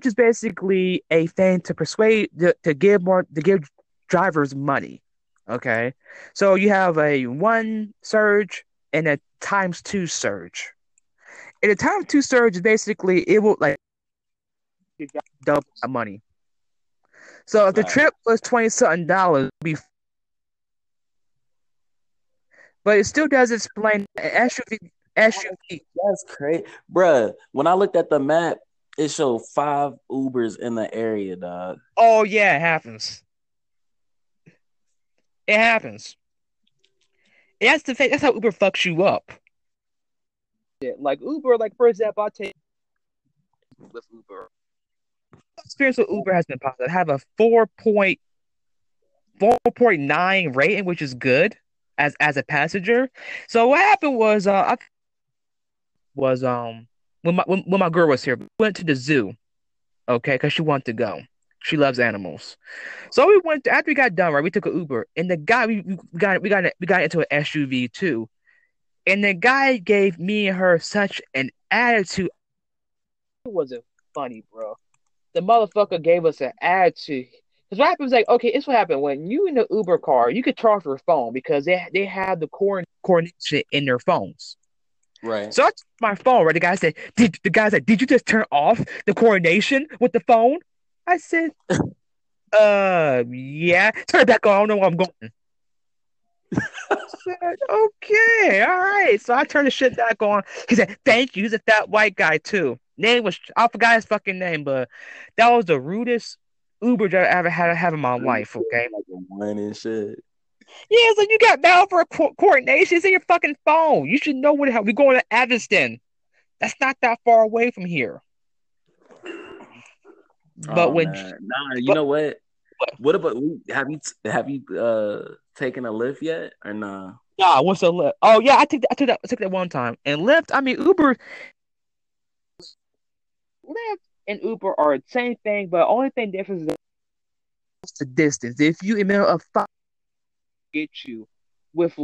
which is basically a thing to persuade to, to give more to give drivers money. Okay, so you have a one surge and a times two surge. And a times two surge is basically it will like double the money. So if the trip was twenty something dollars, be but it still does explain SUV SUV. That's crazy, bruh. When I looked at the map, it showed five Ubers in the area, dog. Oh yeah, it happens. It happens. That's the that's how Uber fucks you up. Yeah, like Uber, like for example, I take with Uber. Experience with Uber has been positive. I have a four point four point nine rating, which is good as as a passenger. So what happened was uh I was um when my when, when my girl was here, we went to the zoo, okay, because she wanted to go. She loves animals. So we went to, after we got done, right? We took an Uber, and the guy we, we got we got we got into an SUV too, and the guy gave me and her such an attitude. It wasn't funny, bro. The motherfucker gave us an attitude. Because what happens, like, okay, it's what happened when you in the Uber car, you could charge your phone because they they have the corn coordination in their phones. Right. So I took my phone, right? The guy said, Did the guy said, Did you just turn off the coordination with the phone? I said, Uh yeah. Turn it back on, I don't know where I'm going. I said, okay, all right. So I turned the shit back on. He said, Thank you. He's a fat white guy too. Name was I forgot his fucking name, but that was the rudest Uber driver I ever had to have in my life, okay? Like a and shit. Yeah, so you got now for co- coordination. It's in your fucking phone. You should know what the hell. We're going to Evanston. That's not that far away from here. But Oh, when man. nah, you but- know what? What? What about have you have you uh taken a Lyft yet or nah? nah, what's a Lyft? Oh yeah, I took that, I took that I took that one time. And Lyft, I mean Uber, Lyft and Uber are the same thing, but only thing difference is the distance. If you in the middle of five, get you with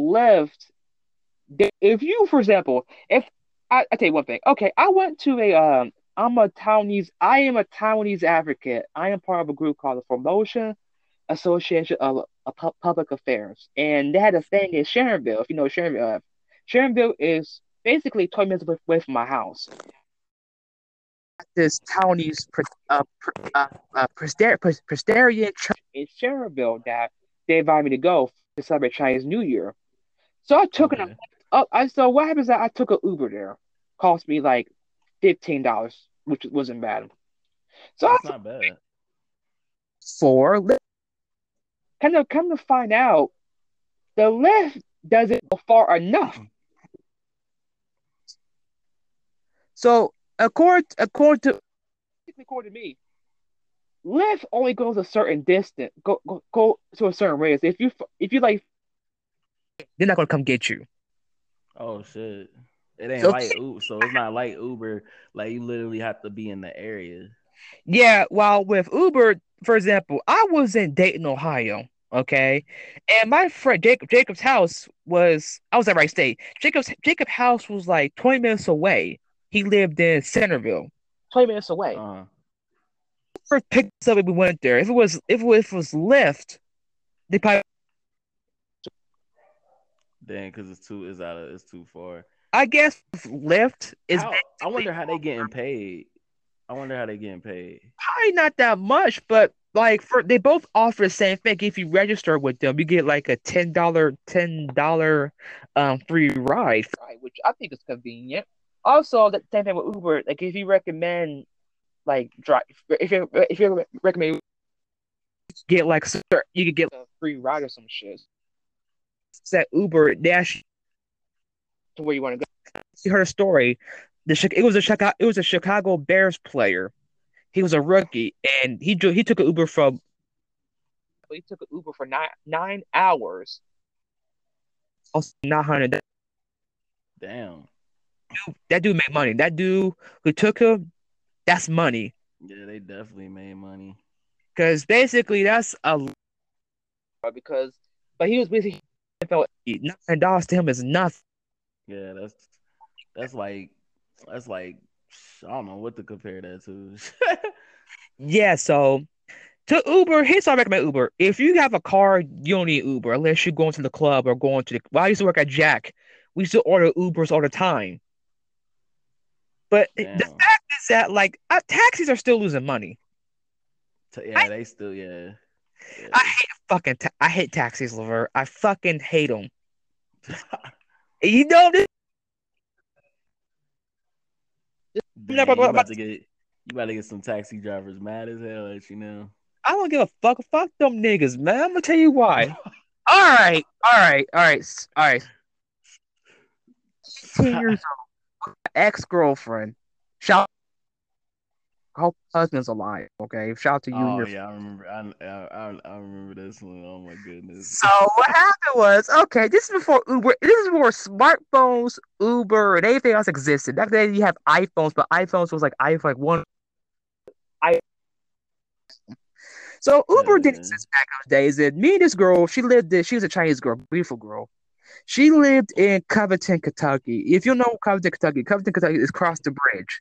they- If you, for example, if I, I tell you one thing, okay, I went to a um, I'm a Taiwanese, I am a Taiwanese advocate. I am part of a group called the Formosan Association of, Public Affairs, and they had a thing in Sharonville. If you know Sharonville, uh, Sharonville is basically 20 minutes away- from my house. This Taiwanese uh, uh, uh, Pres- Presbyterian church in Sharonville that they invited me to go to celebrate Chinese New Year. So I took an Okay. Oh, I so what happens? That I took an Uber there, cost me like fifteen dollars, which wasn't bad. So I not bad. for kind of come to find out, the Lyft doesn't go far enough. So according according to according to me, Lyft only goes a certain distance, go go go to a certain radius. If you if you like, they're not gonna come get you. Oh shit. It ain't So- like Uber, so it's not like Uber. Like you literally have to be in the area. Yeah, while with Uber, for example, I was in Dayton, Ohio, okay, and my friend Jacob Jacob's house was I was at Wright State. Jacob's Jacob house was like 20 minutes away. He lived in Centerville, 20 minutes away. Uh, First picked us up and we went there. If it was if it was, if it was Lyft, they probably then because it's too it's out of it's too far. I guess Lyft is How- I wonder how they getting paid. I wonder how they getting paid. probably not that much, but like for they both offer the same thing. If you register with them, you get like a ten dollar ten dollar um free ride, which I think is convenient. Also, the same thing with Uber. Like if you recommend like drive, if you if you recommend get like you could get a free ride or some shit. Set Uber dash to where you want to go. You heard a story. The it was a Chicago it was a Chicago Bears player. He was a rookie, and he dro- he took an Uber from he took an Uber for nine nine hours. Also, nine hundred. Damn. That dude made money. That dude who took him, that's money. Yeah, they definitely made money. Because basically, that's a because, but he was basically nine dollars to him is nothing. Yeah, that's that's like that's like I don't know what to compare that to. Yeah, so to Uber, here's how I recommend Uber. If you have a car, you don't need Uber unless you're going to the club or going to the. Well, I used to work at Jack. We used to order Ubers all the time. But Damn. the fact is that like uh, taxis are still losing money. Yeah, they still yeah. Yeah. I hate fucking. Ta- I hate taxis, Lever. I fucking hate them. You know this. Damn, never- you about to get you about to get some taxi drivers mad as hell at you now. I don't give a fuck. Fuck them niggas, man. I'm gonna tell you why. all right, all right, all right, all right. 18 years old, ex girlfriend. Shout. Her husband's alive. Okay, shout out to you. Oh yeah, I remember. I, I I I remember this one. Oh my goodness. So what happened was, okay, this is before Uber. This is before smartphones, Uber, and anything else existed. Back then, you have iPhones, but iPhones was like iPhone like one. I. So Uber Yeah, didn't exist back in those days. And me and this girl, she lived. This, she was a Chinese girl, beautiful girl. She lived in Covington, Kentucky. If you know Covington, Kentucky, Covington, Kentucky is across the bridge.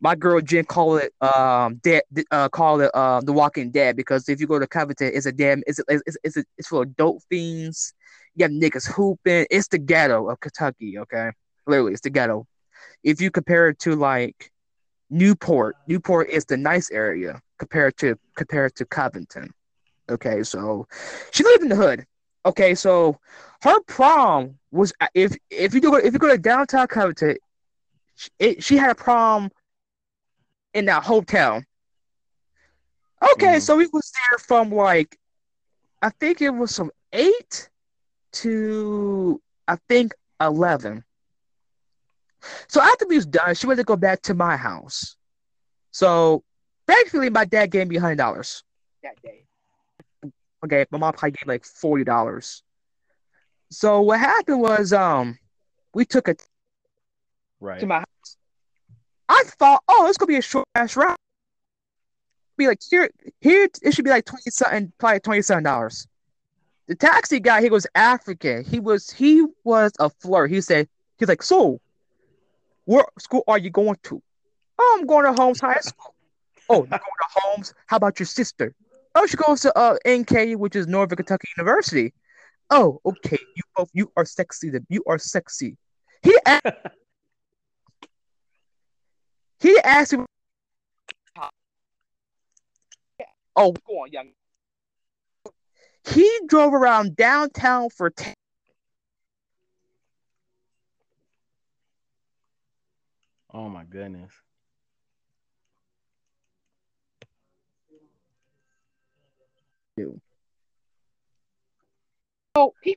My girl Jen call it um dead uh call it um the Walking Dead because if you go to Covington, it's a damn it's it's it's, it's full of dope fiends. You have niggas hooping. It's the ghetto of Kentucky. Okay, literally, it's the ghetto. If you compare it to like Newport, Newport is the nice area compared to compared to Covington. Okay, so she lived in the hood. Okay, so her prom was if if you go if you go to downtown Covington, it, she had a prom in that hotel. Okay, Mhm. so we was there from like I think it was from eight to I think eleven. So after we was done, she wanted to go back to my house. So thankfully my dad gave me hundred dollars that day. Okay, my mom probably gave like forty dollars. So what happened was um we took a Right. to my house. I thought, oh, it's gonna be a short ass route. Be like here, here it should be like twenty something, probably twenty seven dollars. The taxi guy, he was African. He was he was a flirt. He said he's like, so, what school are you going to? Oh, I'm going to Holmes High School. Oh, you're going to Holmes? How about your sister? Oh, she goes to uh NK, which is Northern Kentucky University. Oh, okay. You both you are sexy. Then you are sexy. He asked, he asked me. Oh, go on, young. He drove around downtown for ten. oh my goodness. So he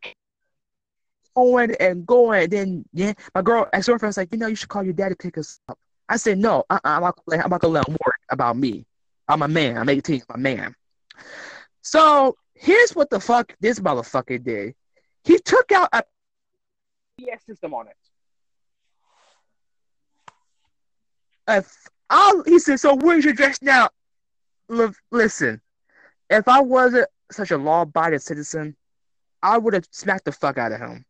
going and going. Then yeah, my girl, ex girlfriend was like, you know, you should call your daddy to pick us up. I said, no, uh-uh, I'm not, I'm not gonna let him worry about me. I'm a man. I'm 18. I'm a man. So here's what the fuck this motherfucker did. He took out a PS system on it. If I, he said, so where's your dress now? L- listen, if I wasn't such a law-abiding citizen, I would have smacked the fuck out of him.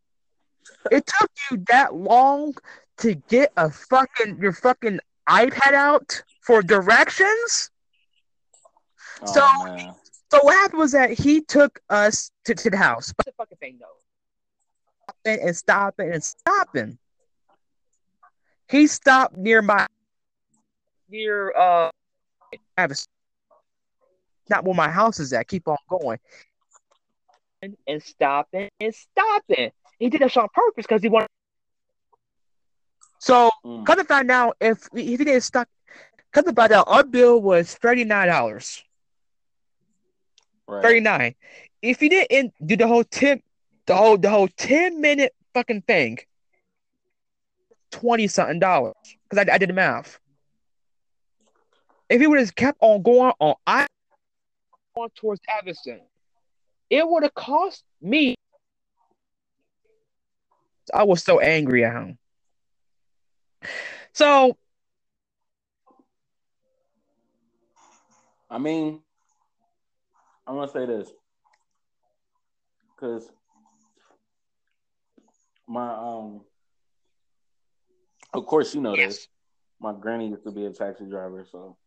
It took you that long to get a fucking your fucking iPad out for directions. Oh, So- man. So what happened was that he took us to, to the house. But the fucking thing though. Stopping and stopping and stopping. He stopped near my near uh I have a not where my house is at. Keep on going. And, and stopping and stopping. He did this on purpose because he wanted so Mm. come to find out if if he didn't stop come to find out our bill was thirty nine dollars. Right. 39. If he didn't do the whole 10 the whole the whole 10 minute fucking thing, 20 something dollars. Because I, I did the math. If he would have kept on going on I on towards Evanston, it would have cost me. I was so angry at him. So I mean, I'm gonna say this because my um, of course you know yes. this. My granny used to be a taxi driver, so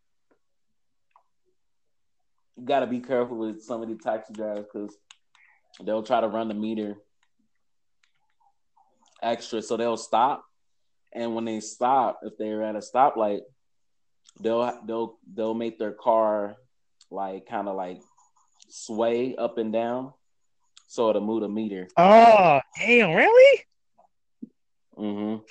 you gotta be careful with some of the taxi drivers because they'll try to run the meter extra, so they'll stop. And when they stop, if they're at a stoplight, they'll they'll they'll make their car like kind of like sway up and down, so it'll move the meter. Oh, damn! Really? Mm-hmm.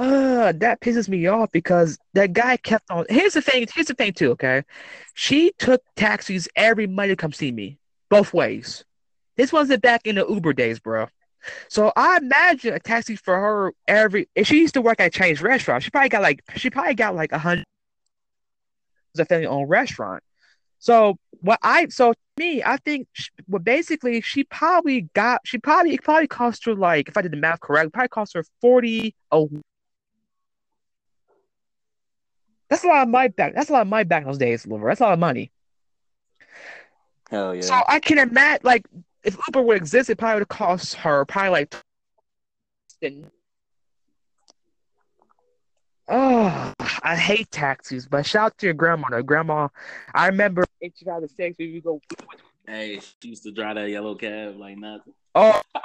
Uh, that pisses me off because that guy kept on. Here's the thing. Here's the thing too. Okay, she took taxis every Monday to come see me, both ways. This wasn't back in the Uber days, bro. So I imagine a taxi for her every. If she used to work at a Chinese restaurant, she probably got like she probably got like a hundred. A family owned restaurant. So what I so me I think she, well basically she probably got she probably it probably cost her like if I did the math correct probably cost her forty a. That's a lot of my back. That's a lot of my back those days, Liver. That's a lot of money. Hell yeah. So I can imagine like if Uber would exist, it probably would cost her probably like. Oh, I hate taxis, but shout out to your grandmother. Grandma, I remember in 2006 we would go. hey, she used to drive that yellow cab like nothing. Oh,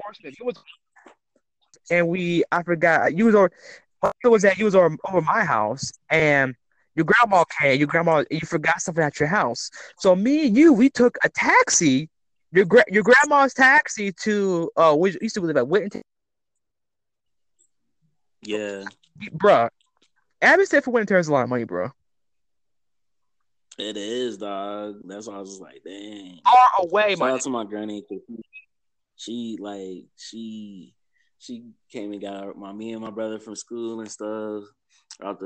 Portsmouth. It was, and we I forgot you was over. It was that you was over, over my house, and your grandma came. Your grandma, you forgot something at your house. So me and you, we took a taxi your gra- your grandma's taxi to uh we used to live at Whittington. Yeah, bruh. said for Winter is a lot of money, bro. It is, dog. That's why I was just like, dang. Far away, Shout money. out to my granny. She like she she came and got my me and my brother from school and stuff out the